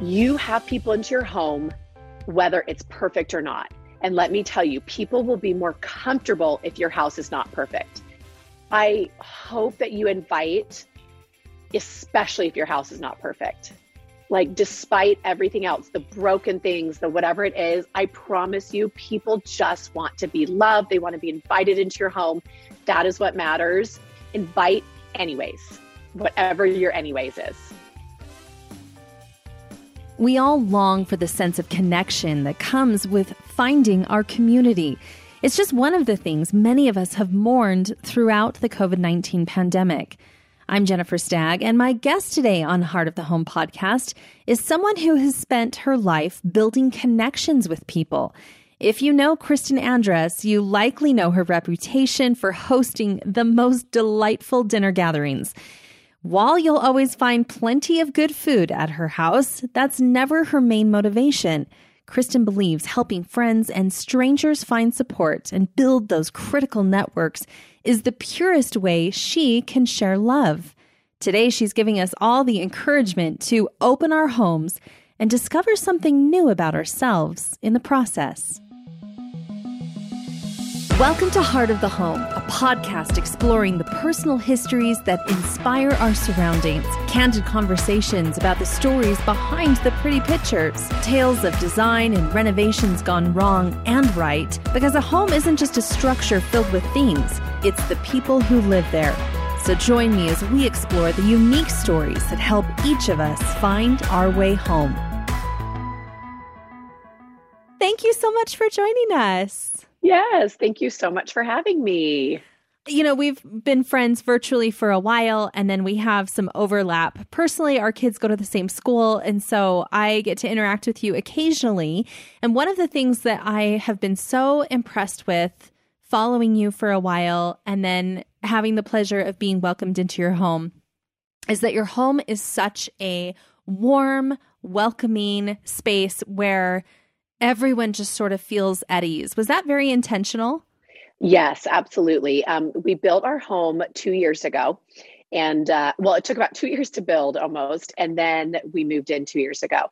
You have people into your home, whether it's perfect or not. And let me tell you, people will be more comfortable if your house is not perfect. I hope that you invite, especially if your house is not perfect. Like, despite everything else, the broken things, the whatever it is, I promise you, people just want to be loved. They want to be invited into your home. That is what matters. Invite, anyways, whatever your anyways is. We all long for the sense of connection that comes with finding our community. It's just one of the things many of us have mourned throughout the COVID 19 pandemic. I'm Jennifer Stagg, and my guest today on Heart of the Home podcast is someone who has spent her life building connections with people. If you know Kristin Andrus, you likely know her reputation for hosting the most delightful dinner gatherings. While you'll always find plenty of good food at her house, that's never her main motivation. Kristin believes helping friends and strangers find support and build those critical networks is the purest way she can share love. Today, she's giving us all the encouragement to open our homes and discover something new about ourselves in the process. Welcome to Heart of the Home, a podcast exploring the personal histories that inspire our surroundings, candid conversations about the stories behind the pretty pictures, tales of design and renovations gone wrong and right, because a home isn't just a structure filled with themes, it's the people who live there. So join me as we explore the unique stories that help each of us find our way home. Thank you so much for joining us. Yes, thank you so much for having me. You know, we've been friends virtually for a while and then we have some overlap. Personally, our kids go to the same school, and so I get to interact with you occasionally. And one of the things that I have been so impressed with following you for a while and then having the pleasure of being welcomed into your home is that your home is such a warm, welcoming space where everyone just sort of feels at ease. Was that very intentional? Yes, absolutely. Um, we built our home two years ago. And uh, well, it took about two years to build almost. And then we moved in two years ago.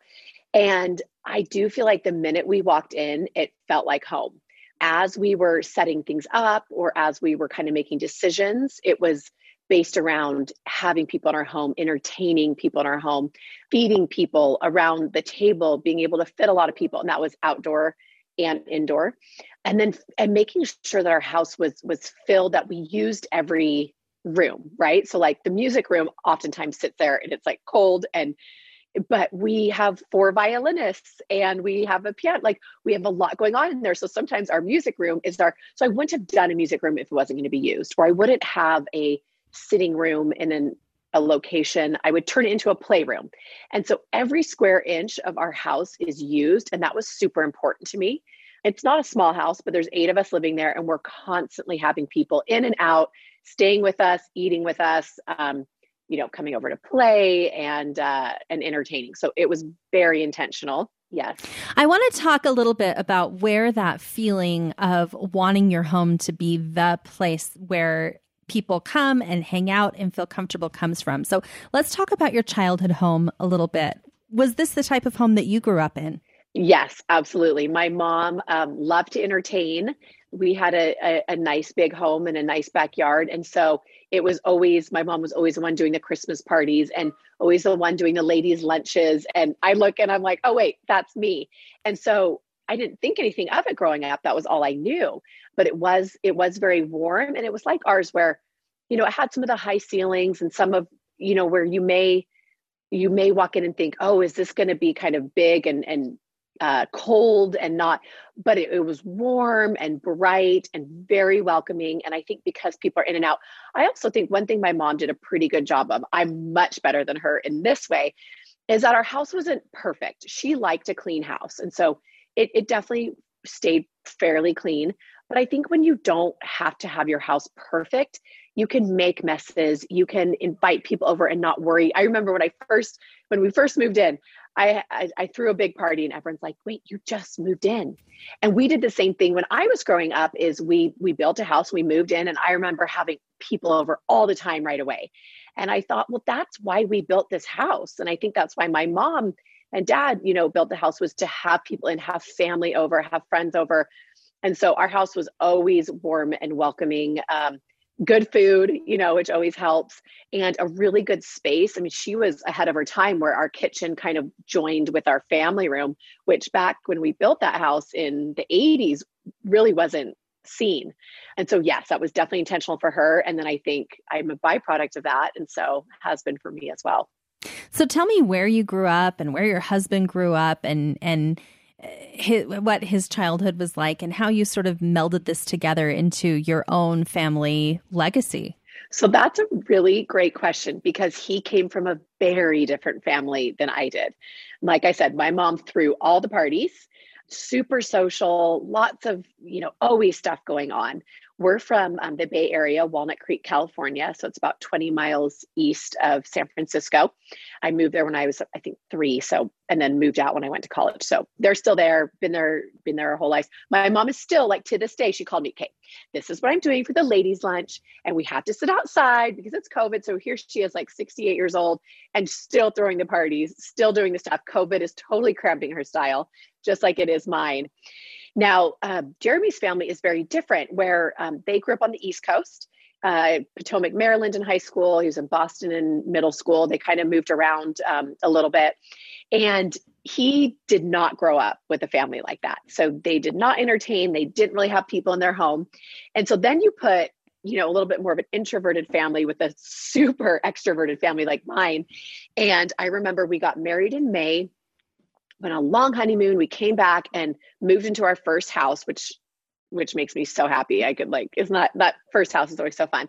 And I do feel like the minute we walked in, it felt like home. As we were setting things up or as we were kind of making decisions, it was based around having people in our home, entertaining people in our home, feeding people around the table, being able to fit a lot of people. And that was outdoor and indoor. And then and making sure that our house was was filled, that we used every room, right? So like the music room oftentimes sits there and it's like cold and but we have four violinists and we have a piano like we have a lot going on in there so sometimes our music room is our so i wouldn't have done a music room if it wasn't going to be used or i wouldn't have a sitting room in an, a location, I would turn it into a playroom. And so every square inch of our house is used. And that was super important to me. It's not a small house, but there's eight of us living there, and we're constantly having people in and out, staying with us, eating with us. Um, you know, coming over to play and uh, and entertaining. So it was very intentional. Yes. I want to talk a little bit about where that feeling of wanting your home to be the place where people come and hang out and feel comfortable comes from. So let's talk about your childhood home a little bit. Was this the type of home that you grew up in? Yes, absolutely. My mom um, loved to entertain. We had a, a, a nice big home and a nice backyard. And so it was always, my mom was always the one doing the Christmas parties and always the one doing the ladies' lunches. And I look and I'm like, oh, wait, that's me. And so I didn't think anything of it growing up. That was all I knew. But it was it was very warm and it was like ours where, you know, it had some of the high ceilings and some of, you know, where you may you may walk in and think, oh, is this going to be kind of big and and uh, cold and not, but it, it, was warm and bright and very welcoming. And I think because people are in and out, I also think one thing my mom did a pretty good job of, I'm much better than her in this way, is that our house wasn't perfect. She liked a clean house. And so it, it definitely stayed fairly clean. But I think when you don't have to have your house perfect, you can make messes. You can invite people over and not worry. I remember when I first, when we first moved in, I, I, I threw a big party and everyone's like, "Wait, you just moved in," and we did the same thing when I was growing up. Is we we built a house, we moved in, and I remember having people over all the time right away, and I thought, well, that's why we built this house, and I think that's why my mom and dad, you know, built the house was to have people and have family over, have friends over. And so our house was always warm and welcoming. Um, good food, you know, which always helps, and a really good space. I mean, she was ahead of her time where our kitchen kind of joined with our family room, which back when we built that house in the 80s really wasn't seen. And so, yes, that was definitely intentional for her. And then I think I'm a byproduct of that. And so has been for me as well. So tell me where you grew up and where your husband grew up and, and, his, what his childhood was like and how you sort of melded this together into your own family legacy. So that's a really great question because he came from a very different family than I did. Like I said, my mom threw all the parties, super social, lots of, you know, always stuff going on. We're from um, the Bay Area, Walnut Creek, California. So it's about 20 miles east of San Francisco. I moved there when I was, I think, three. So, and then moved out when I went to college. So they're still there, been there, been there our whole life. My mom is still like to this day, she called me, Kate, this is what I'm doing for the ladies' lunch. And we have to sit outside because it's COVID. So here she is, like 68 years old and still throwing the parties, still doing the stuff. COVID is totally cramping her style, just like it is mine. Now, uh, Jeremy's family is very different, where um, they grew up on the East Coast, uh, Potomac, Maryland in high school. He was in Boston in middle school. They kind of moved around um, a little bit. And he did not grow up with a family like that. So they did not entertain, they didn't really have people in their home. And so then you put you know a little bit more of an introverted family with a super extroverted family like mine and i remember we got married in may went on a long honeymoon. We came back and moved into our first house, which which makes me so happy. I could like, it's not that first house is always so fun.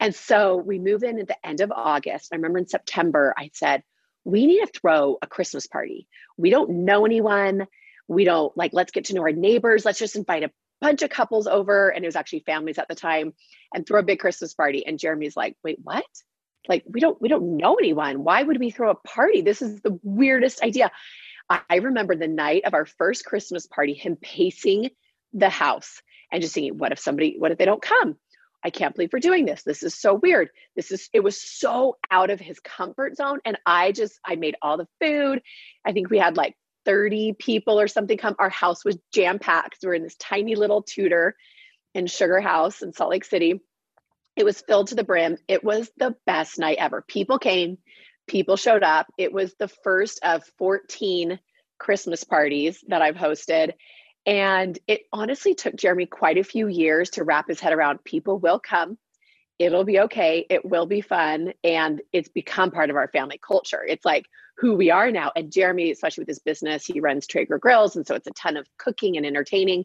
And so we moved in at the end of August. I remember in September, I said, we need to throw a Christmas party. We don't know anyone. We don't like, let's get to know our neighbors. Let's just invite a bunch of couples over. And it was actually families at the time and throw a big Christmas party. And Jeremy's like, wait, what? Like, we don't, we don't know anyone. Why would we throw a party? This is the weirdest idea. I remember the night of our first Christmas party, him pacing the house and just thinking, what if somebody, what if they don't come? I can't believe we're doing this. This is so weird. This is, it was so out of his comfort zone. And I just, I made all the food. I think we had like 30 people or something come. Our house was jam packed. We we're in this tiny little Tudor in Sugar House in Salt Lake City. It was filled to the brim. It was the best night ever. People came, people showed up. It was the first of 14 Christmas parties that I've hosted. And it honestly took Jeremy quite a few years to wrap his head around people will come, it'll be okay, it will be fun. And it's become part of our family culture. It's like who we are now. And Jeremy, especially with his business, he runs Traeger Grills. And so it's a ton of cooking and entertaining.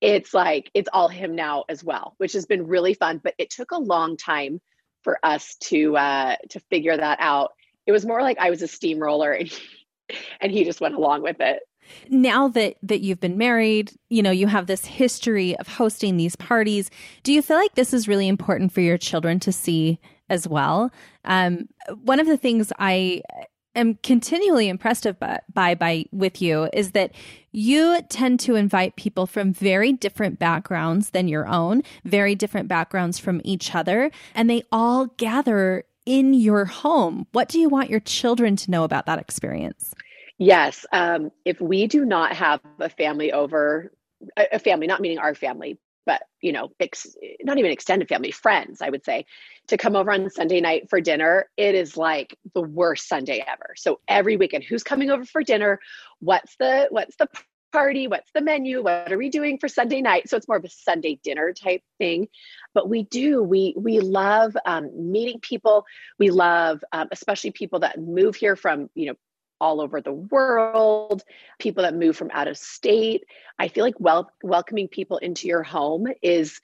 It's like it's all him now as well, which has been really fun. But it took a long time for us to uh, to figure that out it was more like I was a steamroller and he, and he just went along with it. Now that that you've been married, you know, you have this history of hosting these parties. Do you feel like this is really important for your children to see as well? Um, one of the things I am continually impressed by, by by with you is that you tend to invite people from very different backgrounds than your own, very different backgrounds from each other, and they all gather in your home. What do you want your children to know about that experience? Yes. Um, if we do not have a family over, a, family, not meaning our family, but you know, ex, not even extended family, friends, I would say, to come over on Sunday night for dinner, it is like the worst Sunday ever. So every weekend, who's coming over for dinner? What's the what's the party? What's the menu? What are we doing for Sunday night? So it's more of a Sunday dinner type thing. But we do, we we love um, meeting people. We love, um, especially people that move here from, you know, all over the world, people that move from out of state. I feel like wel- welcoming people into your home is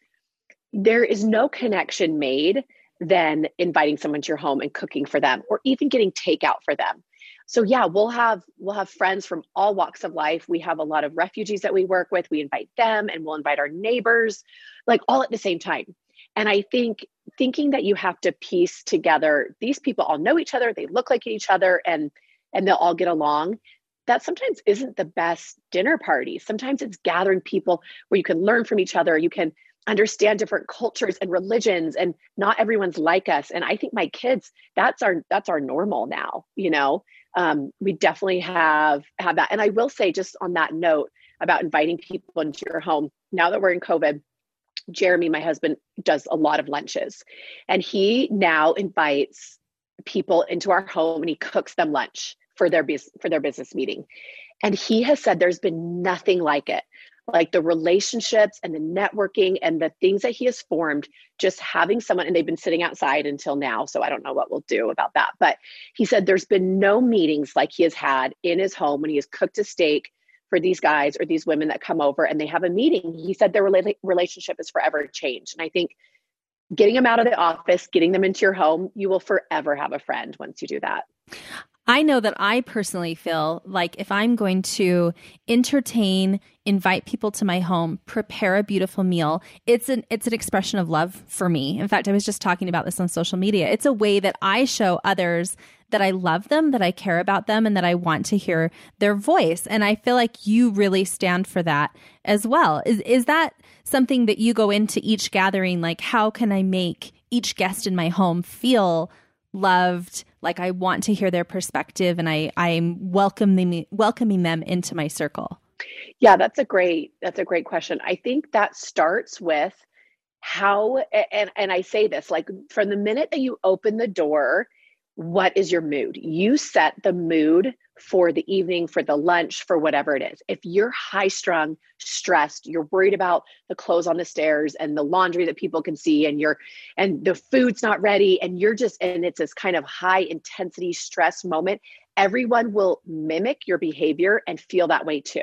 there is no connection made than inviting someone to your home and cooking for them or even getting takeout for them so yeah we'll have we'll have friends from all walks of life. We have a lot of refugees that we work with. We invite them and we'll invite our neighbors like all at the same time. And i think thinking that you have to piece together these people all know each other they look like each other and and they'll all get along that sometimes isn't the best dinner party. Sometimes it's gathering people where you can learn from each other you can understand different cultures and religions and not everyone's like us. And i think my kids that's our that's our normal now you know um, we definitely have have that. And I will say, just on that note about inviting people into your home. Now that we're in COVID, Jeremy, my husband, does a lot of lunches, and he now invites people into our home and he cooks them lunch for their bus- for their business meeting. And he has said there's been nothing like it. Like the relationships and the networking and the things that he has formed, just having someone, and they've been sitting outside until now. So I don't know what we'll do about that. But he said there's been no meetings like he has had in his home when he has cooked a steak for these guys or these women that come over and they have a meeting. He said their relationship is forever changed. And I think getting them out of the office, getting them into your home, you will forever have a friend once you do that. I know that I personally feel like if I'm going to entertain, invite people to my home, prepare a beautiful meal, it's an it's an expression of love for me. In fact, I was just talking about this on social media. It's a way that I show others that I love them, that I care about them, and that I want to hear their voice. And I feel like you really stand for that as well. Is is that something that you go into each gathering like how can I make each guest in my home feel loved? like I want to hear their perspective and I I'm welcoming welcoming them into my circle? Yeah, that's a great that's a great question. I think that starts with how and and I say this like from the minute that you open the door, what is your mood? You set the mood for the evening, for the lunch, for whatever it is. If you're high strung, stressed, you're worried about the clothes on the stairs and the laundry that people can see, and you're and the food's not ready, and you're just and it's this kind of high intensity stress moment, everyone will mimic your behavior and feel that way too.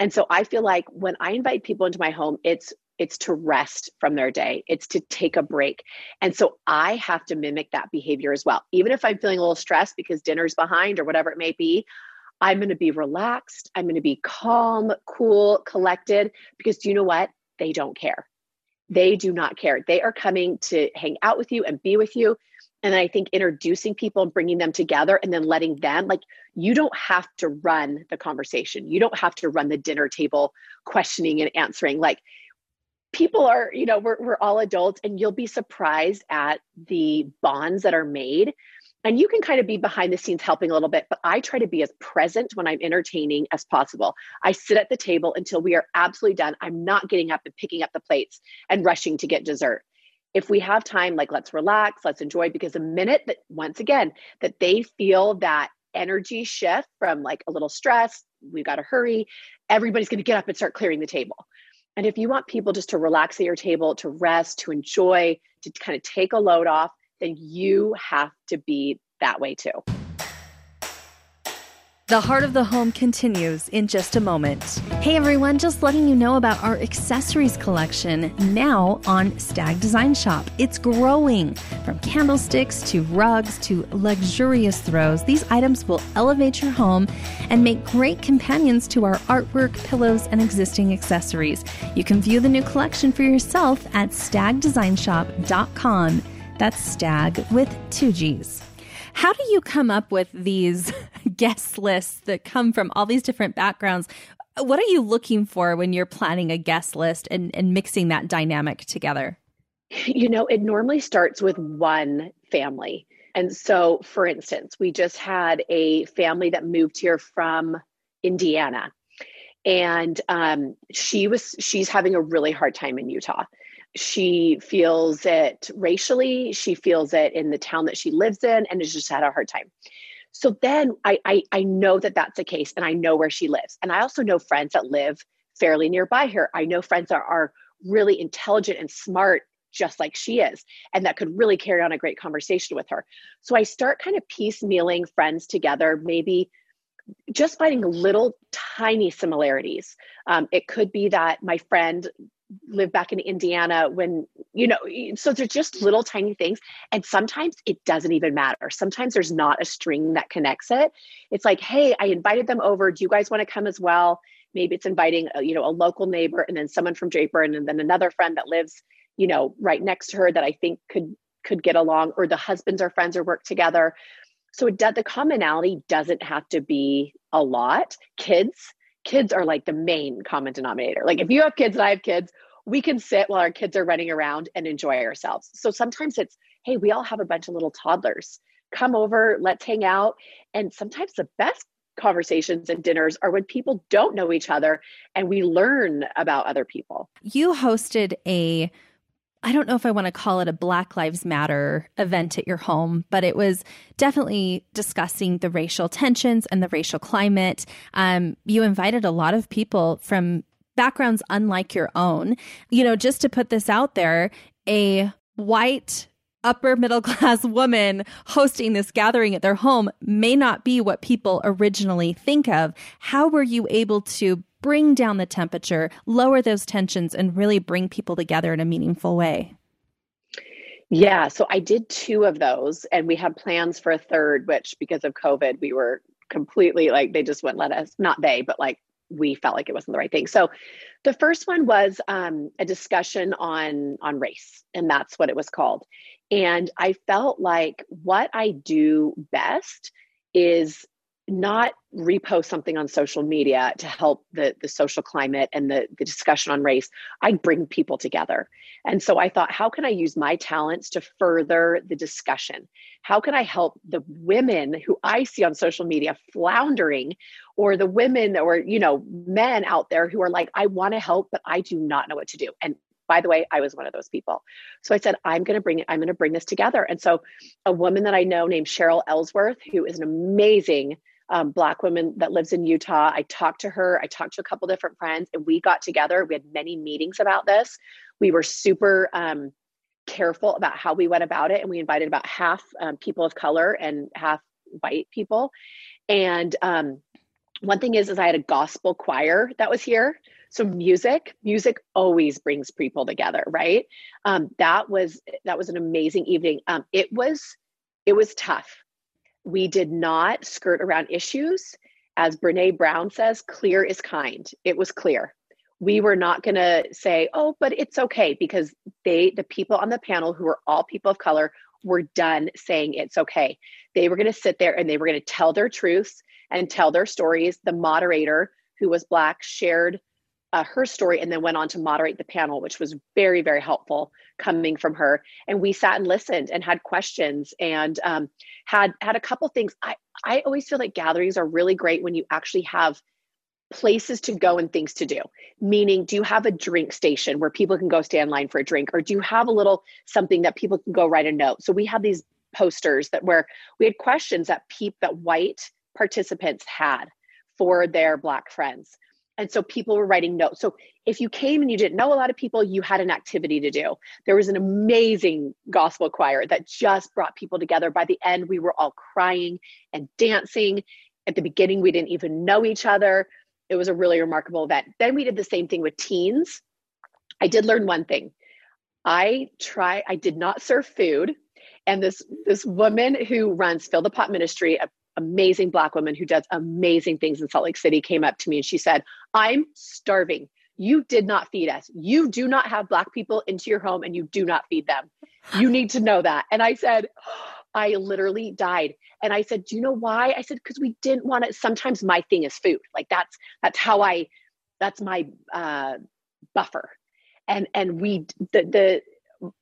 And so I feel like when I invite people into my home, it's it's to rest from their day, it's to take a break. And so I have to mimic that behavior as well. Even if I'm feeling a little stressed because dinner's behind or whatever it may be, I'm going to be relaxed. I'm going to be calm, cool, collected because do you know what? They don't care. They do not care. They are coming to hang out with you and be with you. And I think introducing people and bringing them together and then letting them, like, you don't have to run the conversation. You don't have to run the dinner table questioning and answering. Like, people are, you know, we're, we're all adults and you'll be surprised at the bonds that are made. And you can kind of be behind the scenes helping a little bit, but I try to be as present when I'm entertaining as possible. I sit at the table until we are absolutely done. I'm not getting up and picking up the plates and rushing to get dessert. If we have time, like let's relax, let's enjoy, because the minute that, once again, that they feel that energy shift from like a little stress, we've got to hurry, everybody's going to get up and start clearing the table. And if you want people just to relax at your table, to rest, to enjoy, to kind of take a load off, then you have to be that way too. The Heart of the Home continues in just a moment. Hey everyone, just letting you know about our accessories collection now on Stagg Design Shop. It's growing. From candlesticks to rugs to luxurious throws, these items will elevate your home and make great companions to our artwork, pillows, and existing accessories. You can view the new collection for yourself at staggdesignshop.com. That's Stagg with two G's. How do you come up with these guest lists that come from all these different backgrounds? What are you looking for when you're planning a guest list and, and mixing that dynamic together? You know, it normally starts with one family. And so, for instance, we just had a family that moved here from Indiana. And um, she was she's having a really hard time in Utah she feels it racially she feels it in the town that she lives in and has just had a hard time. So then I, I i know that that's the case and i know where she lives. And i also know friends that live fairly nearby her i know friends that are really intelligent and smart just like she is and that could really carry on a great conversation with her. So i start kind of piecemealing friends together maybe just finding little tiny similarities. Um, it could be that my friend live back in Indiana when, you know, so they're just little tiny things. And sometimes it doesn't even matter. Sometimes there's not a string that connects it. It's like, hey, I invited them over. Do you guys want to come as well? Maybe it's inviting, a, you know, a local neighbor and then someone from Draper and then another friend that lives, you know, right next to her that I think could could get along or the husbands or friends or work together. So it does, the commonality doesn't have to be a lot. Kids kids are like the main common denominator. Like if you have kids and I have kids, we can sit while our kids are running around and enjoy ourselves. So sometimes it's, hey, we all have a bunch of little toddlers. come over, let's hang out. And sometimes the best conversations and dinners are when people don't know each other and we learn about other people. You hosted a I don't know if I want to call it a Black Lives Matter event at your home, but it was definitely discussing the racial tensions and the racial climate. Um, you invited a lot of people from backgrounds unlike your own. You know, just to put this out there, a white upper middle class woman hosting this gathering at their home may not be what people originally think of. How were you able to bring down the temperature, lower those tensions, and really bring people together in a meaningful way? Yeah, so I did two of those, and we had plans for a third, which because of COVID, we were completely like, they just wouldn't let us, not they, but like we felt like it wasn't the right thing. So the first one was um, a discussion on on race, and that's what it was called. And I felt like what I do best is not repost something on social media to help the, the social climate and the, the discussion on race. I bring people together. And so I thought, how can I use my talents to further the discussion? How can I help the women who I see on social media floundering, or the women or, you know, men out there who are like, I want to help, but I do not know what to do. And by the way, I was one of those people. So I said, I'm going to bring it, I'm going to bring this together. And so a woman that I know named Cheryl Ellsworth, who is an amazing um, black woman that lives in Utah. I talked to her. I talked to a couple different friends, and we got together. We had many meetings about this. We were super um, careful about how we went about it, and we invited about half um, people of color and half white people. And um, one thing is, is I had a gospel choir that was here. So music, music always brings people together, right? Um, that was that was an amazing evening. Um, it was it was tough we did not skirt around issues. As Brene Brown says, clear is kind. It was clear. We were not going to say, oh, but it's okay, because they, the people on the panel who were all people of color, were done saying it's okay. They were going to sit there and they were going to tell their truths and tell their stories. The moderator, who was Black, shared uh, her story and then went on to moderate the panel, which was very, very helpful coming from her. And we sat and listened and had questions and um, had had a couple things. I I always feel like gatherings are really great when you actually have places to go and things to do. Meaning, do you have a drink station where people can go stand in line for a drink, or do you have a little something that people can go write a note? So we had these posters that where we had questions that peep that white participants had for their black friends and so people were writing notes. So if you came and you didn't know a lot of people, you had an activity to do. There was an amazing gospel choir that just brought people together. By the end, we were all crying and dancing. At the beginning, we didn't even know each other. It was a really remarkable event. Then we did the same thing with teens. I did learn one thing. I try I did not serve food and this this woman who runs Fill the Pot Ministry, a amazing black woman who does amazing things in Salt Lake City came up to me and she said, I'm starving. You did not feed us. You do not have black people into your home and you do not feed them. You need to know that. And I said, I literally died. And I said, Do you know why? I said, because we didn't want it. Sometimes my thing is food. Like that's that's how I that's my uh buffer. And and we the the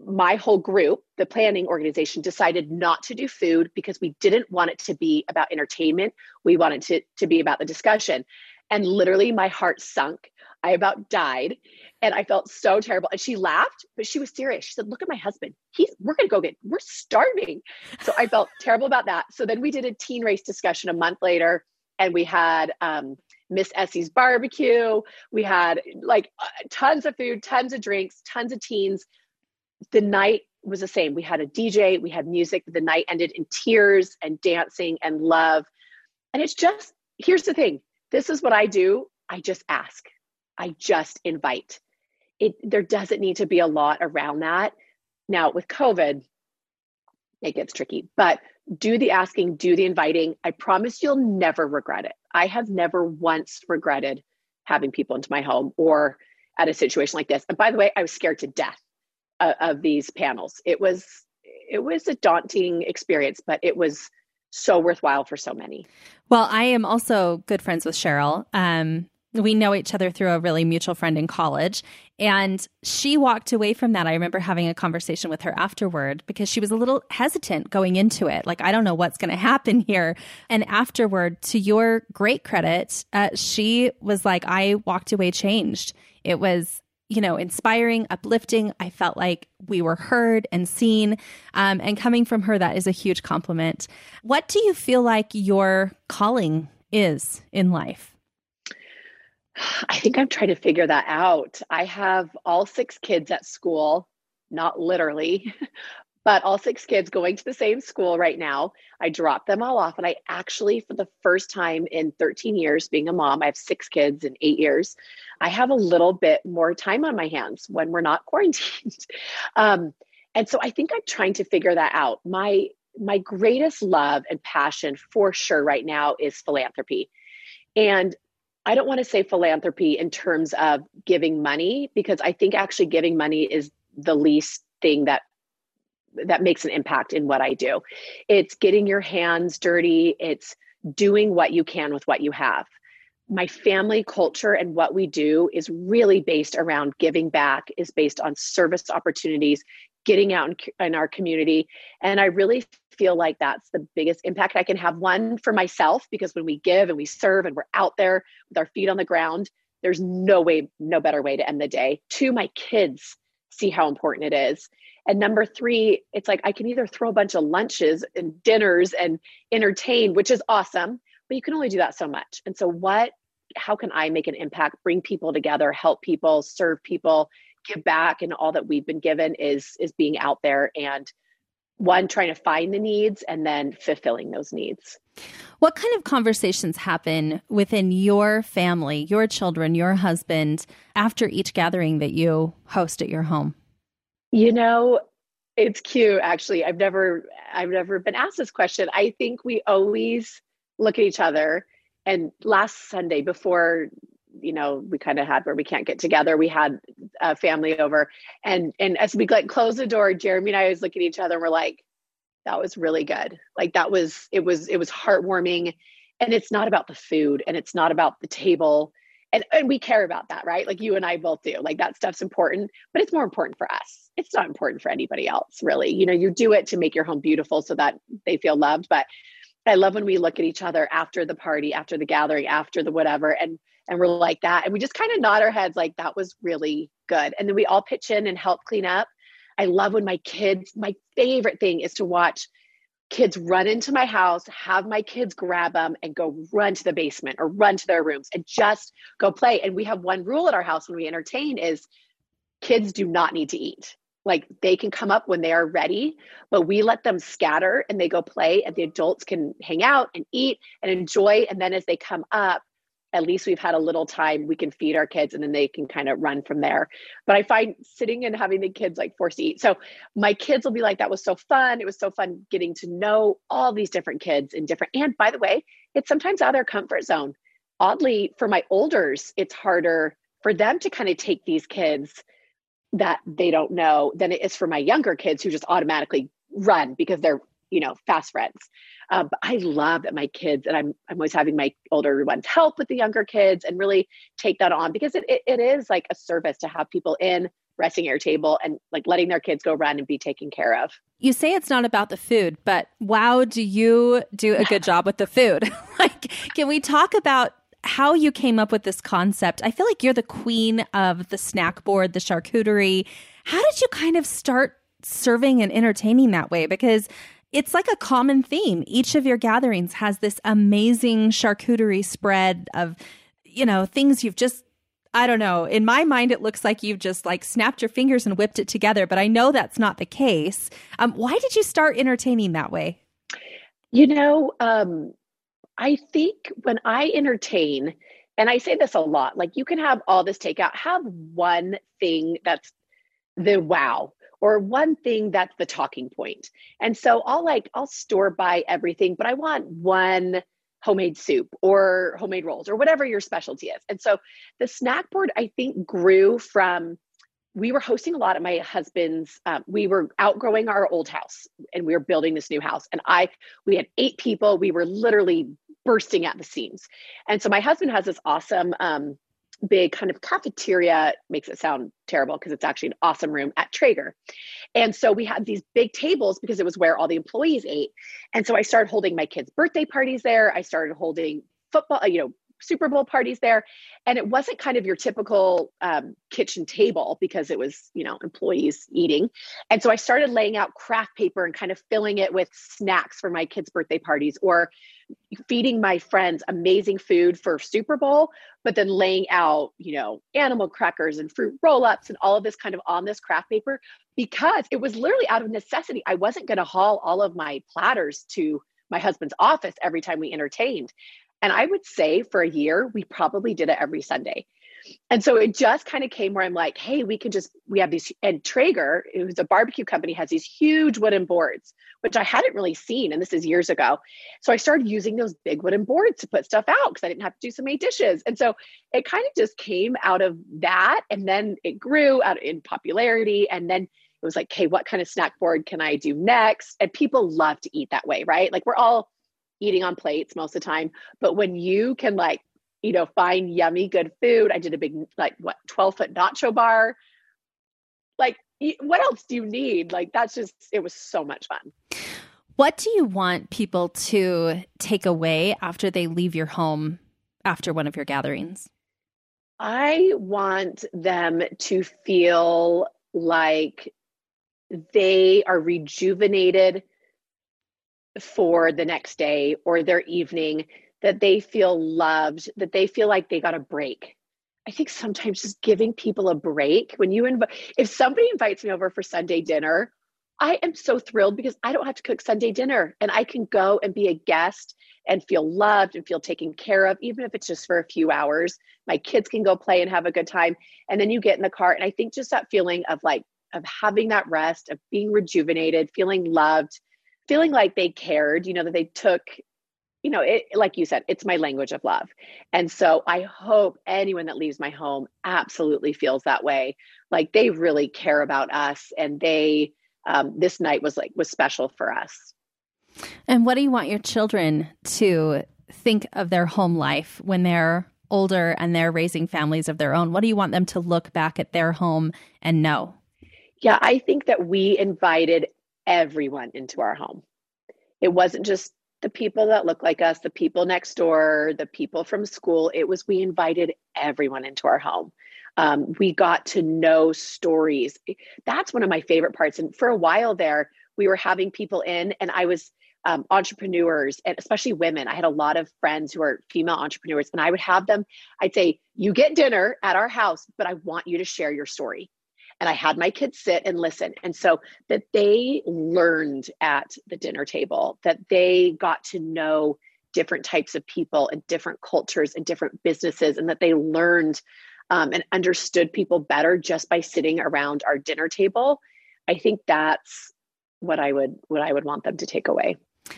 my whole group, the planning organization, decided not to do food because we didn't want it to be about entertainment. We wanted to, to be about the discussion. And literally, my heart sunk. I about died and I felt so terrible. And she laughed, but she was serious. She said, Look at my husband. He's, we're going to go get, we're starving. So I felt terrible about that. So then we did a teen race discussion a month later and we had, um, Miss Essie's barbecue. We had like uh, tons of food, tons of drinks, tons of teens the night was the same. We had a DJ, we had music. The night ended in tears and dancing and love. And it's just, here's the thing this is what I do. I just ask, I just invite. It, there doesn't need to be a lot around that. Now, with COVID, it gets tricky, but do the asking, do the inviting. I promise you'll never regret it. I have never once regretted having people into my home or at a situation like this. And by the way, I was scared to death uh, of these panels. It was it was a daunting experience, but it was so worthwhile for so many. Well, I am also good friends with Cheryl. Um, we know each other through a really mutual friend in college. And she walked away from that. I remember having a conversation with her afterward because she was a little hesitant going into it. Like, I don't know what's going to happen here. And afterward, to your great credit, uh, she was like, I walked away changed. It was you know, inspiring, uplifting. I felt like we were heard and seen. Um, and coming from her, that is a huge compliment. What do you feel like your calling is in life? I think I'm trying to figure that out. I have all six kids at school, not literally, but all six kids going to the same school right now. I drop them all off. And I actually, for the first time in 13 years being a mom, I have six kids in eight years. I have a little bit more time on my hands when we're not quarantined. um, and so I think I'm trying to figure that out. My my greatest love and passion for sure right now is philanthropy. And I don't want to say philanthropy in terms of giving money because I think actually giving money is the least thing that that makes an impact in what I do. It's getting your hands dirty, it's doing what you can with what you have. My family culture and what we do is really based around giving back, is based on service opportunities, getting out in, in our community. And I really feel like that's the biggest impact I can have. One for myself, because when we give and we serve and we're out there with our feet on the ground, there's no way, no better way to end the day. Two, my kids see how important it is. And number three, it's like I can either throw a bunch of lunches and dinners and entertain, which is awesome, but you can only do that so much. And so, what, how can I make an impact, bring people together, help people, serve people, give back and all that we've been given is is being out there and one trying to find the needs and then fulfilling those needs. What kind of conversations happen within your family your children your husband after each gathering that you host at your home? You know it's cute actually. I've never i've never been asked this question. I think we always look at each other and last sunday before you know we kind of had where we can't get together. We had a family over and and as we like close the door jeremy and i always look at each other and we're like that was really good. Like that was it was it was heartwarming. And it's not about the food and it's not about the table and, and we care about that right? Like you and i both do. Like that stuff's important but it's more important for us. It's not important for anybody else really. You know you do it to make your home beautiful so that they feel loved but i love when we look at each other after the party after the gathering after the whatever and and we're like that. And we just kind of nod our heads like that was really good. And then we all pitch in and help clean up. I love when my kids my favorite thing is to watch kids run into my house have my kids grab them and go run to the basement or run to their rooms and just go play. And we have one rule at our house when we entertain is kids do not need to eat. Like they can come up when they are ready but we let them scatter and they go play and the adults can hang out and eat and enjoy. And then as they come up at least we've had a little time we can feed our kids and then they can kind of run from there. But i find sitting and having the kids like forced to eat. So my kids will be like that was so fun. It was so fun getting to know all these different kids in different and by the way it's sometimes out of their comfort zone. Oddly for my olders it's harder for them to kind of take these kids that they don't know than it is for my younger kids who just automatically run because they're you know fast friends. Um, but i love that my kids and i'm i'm always having my older ones help with the younger kids and really take that on because it, it, it is like a service to have people in resting at your table and like letting their kids go run and be taken care of. You say it's not about the food but wow do you do a good job with the food? Like can we talk about how you came up with this concept? I feel like you're the queen of the snack board the charcuterie. How did you kind of start serving and entertaining that way? Because it's like a common theme. Each of your gatherings has this amazing charcuterie spread of, you know, things you've just I don't know. In my mind, it looks like you've just like snapped your fingers and whipped it together, but I know that's not the case. Um, why did you start entertaining that way? You know, um, I think when I entertain, and I say this a lot, like you can have all this takeout, have one thing that's the wow or one thing that's the talking point. And so I'll like, I'll store buy everything, but I want one homemade soup or homemade rolls or whatever your specialty is. And so the snack board, I think, grew from we were hosting a lot at my husband's um, we were outgrowing our old house and we were building this new house and i we had eight people we were literally bursting at the seams and so my husband has this awesome um, big kind of cafeteria makes it sound terrible because it's actually an awesome room at Traeger. And so we had these big tables because it was where all the employees ate. And so I started holding my kids' birthday parties there. I started holding football, you know, Super Bowl parties there. And it wasn't kind of your typical um, kitchen table because it was, you know, employees eating. And so I started laying out craft paper and kind of filling it with snacks for my kids' birthday parties or feeding my friends amazing food for Super Bowl, but then laying out, you know, animal crackers and fruit roll ups and all of this kind of on this craft paper because it was literally out of necessity. I wasn't going to haul all of my platters to my husband's office every time we entertained. And I would say for a year, we probably did it every Sunday. And so it just kind of came where I'm like, hey, we can just, we have these, and Traeger, who's a barbecue company, has these huge wooden boards, which I hadn't really seen. And this is years ago. So I started using those big wooden boards to put stuff out because I didn't have to do so many dishes. And so it kind of just came out of that. And then it grew out in popularity. And then it was like, hey, what kind of snack board can I do next? And people love to eat that way, right? Like we're all eating on plates most of the time. But when you can like, you know, find yummy, good food, I did a big, like, what, 12 foot nacho bar. Like, what else do you need? Like, that's just, it was so much fun. What do you want people to take away after they leave your home after one of your gatherings? I want them to feel like they are rejuvenated for the next day or their evening, that they feel loved, that they feel like they got a break. I think sometimes just giving people a break when you invite, if somebody invites me over for Sunday dinner, I am so thrilled because I don't have to cook Sunday dinner and I can go and be a guest and feel loved and feel taken care of, even if it's just for a few hours. My kids can go play and have a good time. And then you get in the car. And I think just that feeling of like, of having that rest, of being rejuvenated, feeling loved, feeling like they cared, you know, that they took, you know, it, like you said, it's my language of love. And so I hope anyone that leaves my home absolutely feels that way. Like they really care about us and they, um, this night was like, was special for us. And what do you want your children to think of their home life when they're older and they're raising families of their own? What do you want them to look back at their home and know? Yeah, I think that we invited everyone into our home. It wasn't just the people that look like us, the people next door, the people from school. It was we invited everyone into our home. Um, we got to know stories. That's one of my favorite parts. And for a while there, we were having people in, and I was um, entrepreneurs, and especially women. I had a lot of friends who are female entrepreneurs, and I would have them. I'd say, "You get dinner at our house, but I want you to share your story." And I had my kids sit and listen. And so that they learned at the dinner table, that they got to know different types of people and different cultures and different businesses, and that they learned um, and understood people better just by sitting around our dinner table. I think that's what I would what I would want them to take away.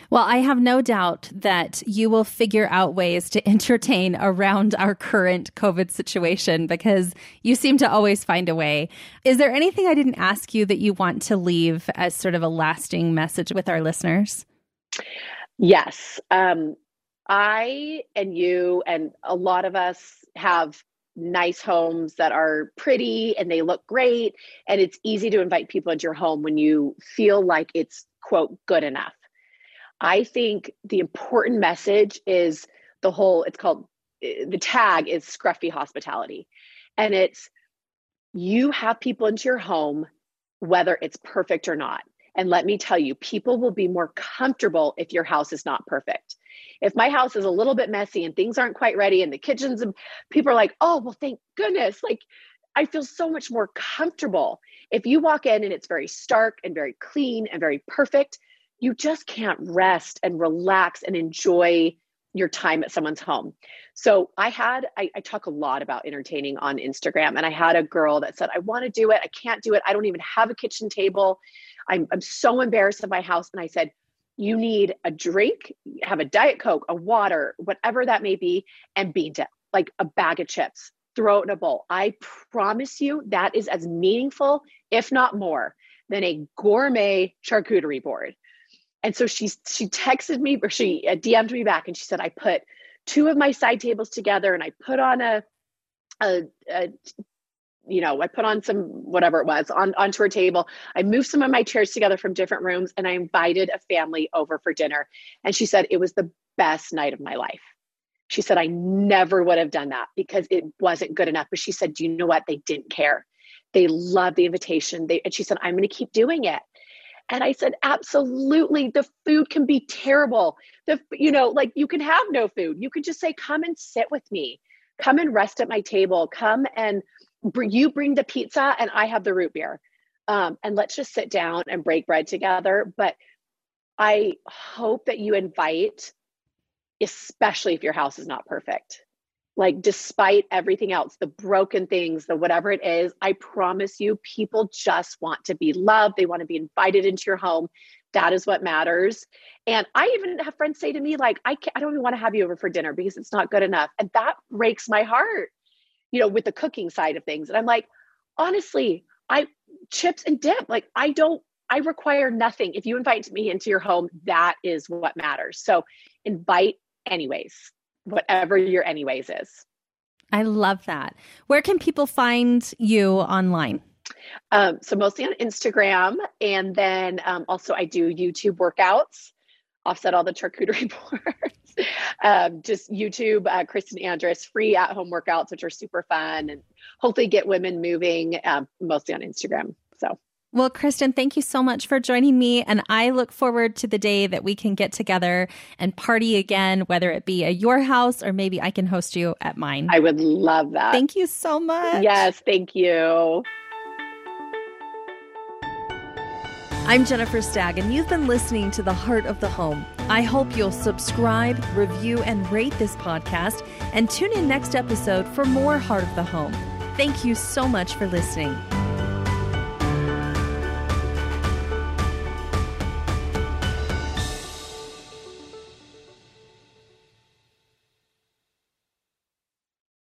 Well, I have no doubt that you will figure out ways to entertain around our current COVID situation because you seem to always find a way. Is there anything I didn't ask you that you want to leave as sort of a lasting message with our listeners? Yes. Um, I and you and a lot of us have nice homes that are pretty and they look great. And it's easy to invite people into your home when you feel like it's, quote, good enough I think the important message is the whole, it's called, the tag is scruffy hospitality. And it's you have people into your home, whether it's perfect or not. And let me tell you, people will be more comfortable if your house is not perfect. If my house is a little bit messy and things aren't quite ready and the kitchen's, people are like, oh, well, thank goodness. Like, I feel so much more comfortable. If you walk in and it's very stark and very clean and very perfect, you just can't rest and relax and enjoy your time at someone's home. So I had, I, I, talk a lot about entertaining on Instagram, and I had a girl that said, I want to do it. I can't do it. I don't even have a kitchen table. I'm, I'm so embarrassed of my house. And I said, You need a drink, have a Diet Coke, a water, whatever that may be, and bean dip, like a bag of chips. Throw it in a bowl. I promise you that is as meaningful, if not more, than a gourmet charcuterie board. And so she she texted me or she uh, DM'd me back and she said I put two of my side tables together and I put on a a, a you know, I put on some whatever it was on onto her table. I moved some of my chairs together from different rooms and I invited a family over for dinner. And she said it was the best night of my life. She said I never would have done that because it wasn't good enough. But she said, Do you know what? They didn't care. They loved the invitation. They and she said, I'm gonna keep doing it. And I said, absolutely. The food can be terrible. The, you know, like you can have no food. You could just say, come and sit with me. Come and rest at my table. Come and you bring the pizza and I have the root beer. Um, and let's just sit down and break bread together. But I hope that you invite, especially if your house is not perfect. Like, despite everything else, the broken things, the whatever it is, I promise you, people just want to be loved. They want to be invited into your home. That is what matters. And I even have friends say to me, like, I, can't, I don't even want to have you over for dinner because it's not good enough. And that breaks my heart you know, with the cooking side of things. And I'm like, honestly, I chips and dip, like I don't, I require nothing. If you invite me into your home, that is what matters. So invite anyways, whatever your anyways is. I love that. Where can people find you online? Um, so mostly on Instagram, and then um, also I do YouTube workouts, offset all the charcuterie boards um, just YouTube, uh, Kristin Andrus, free at home workouts, which are super fun and hopefully get women moving, um, mostly on Instagram. So. Well, Kristin, thank you so much for joining me. And I look forward to the day that we can get together and party again, whether it be at your house or maybe I can host you at mine. I would love that. Thank you so much. Yes, thank you. I'm Jennifer Stagg, and you've been listening to The Heart of the Home. I hope you'll subscribe, review, and rate this podcast, and tune in next episode for more Heart of the Home. Thank you so much for listening.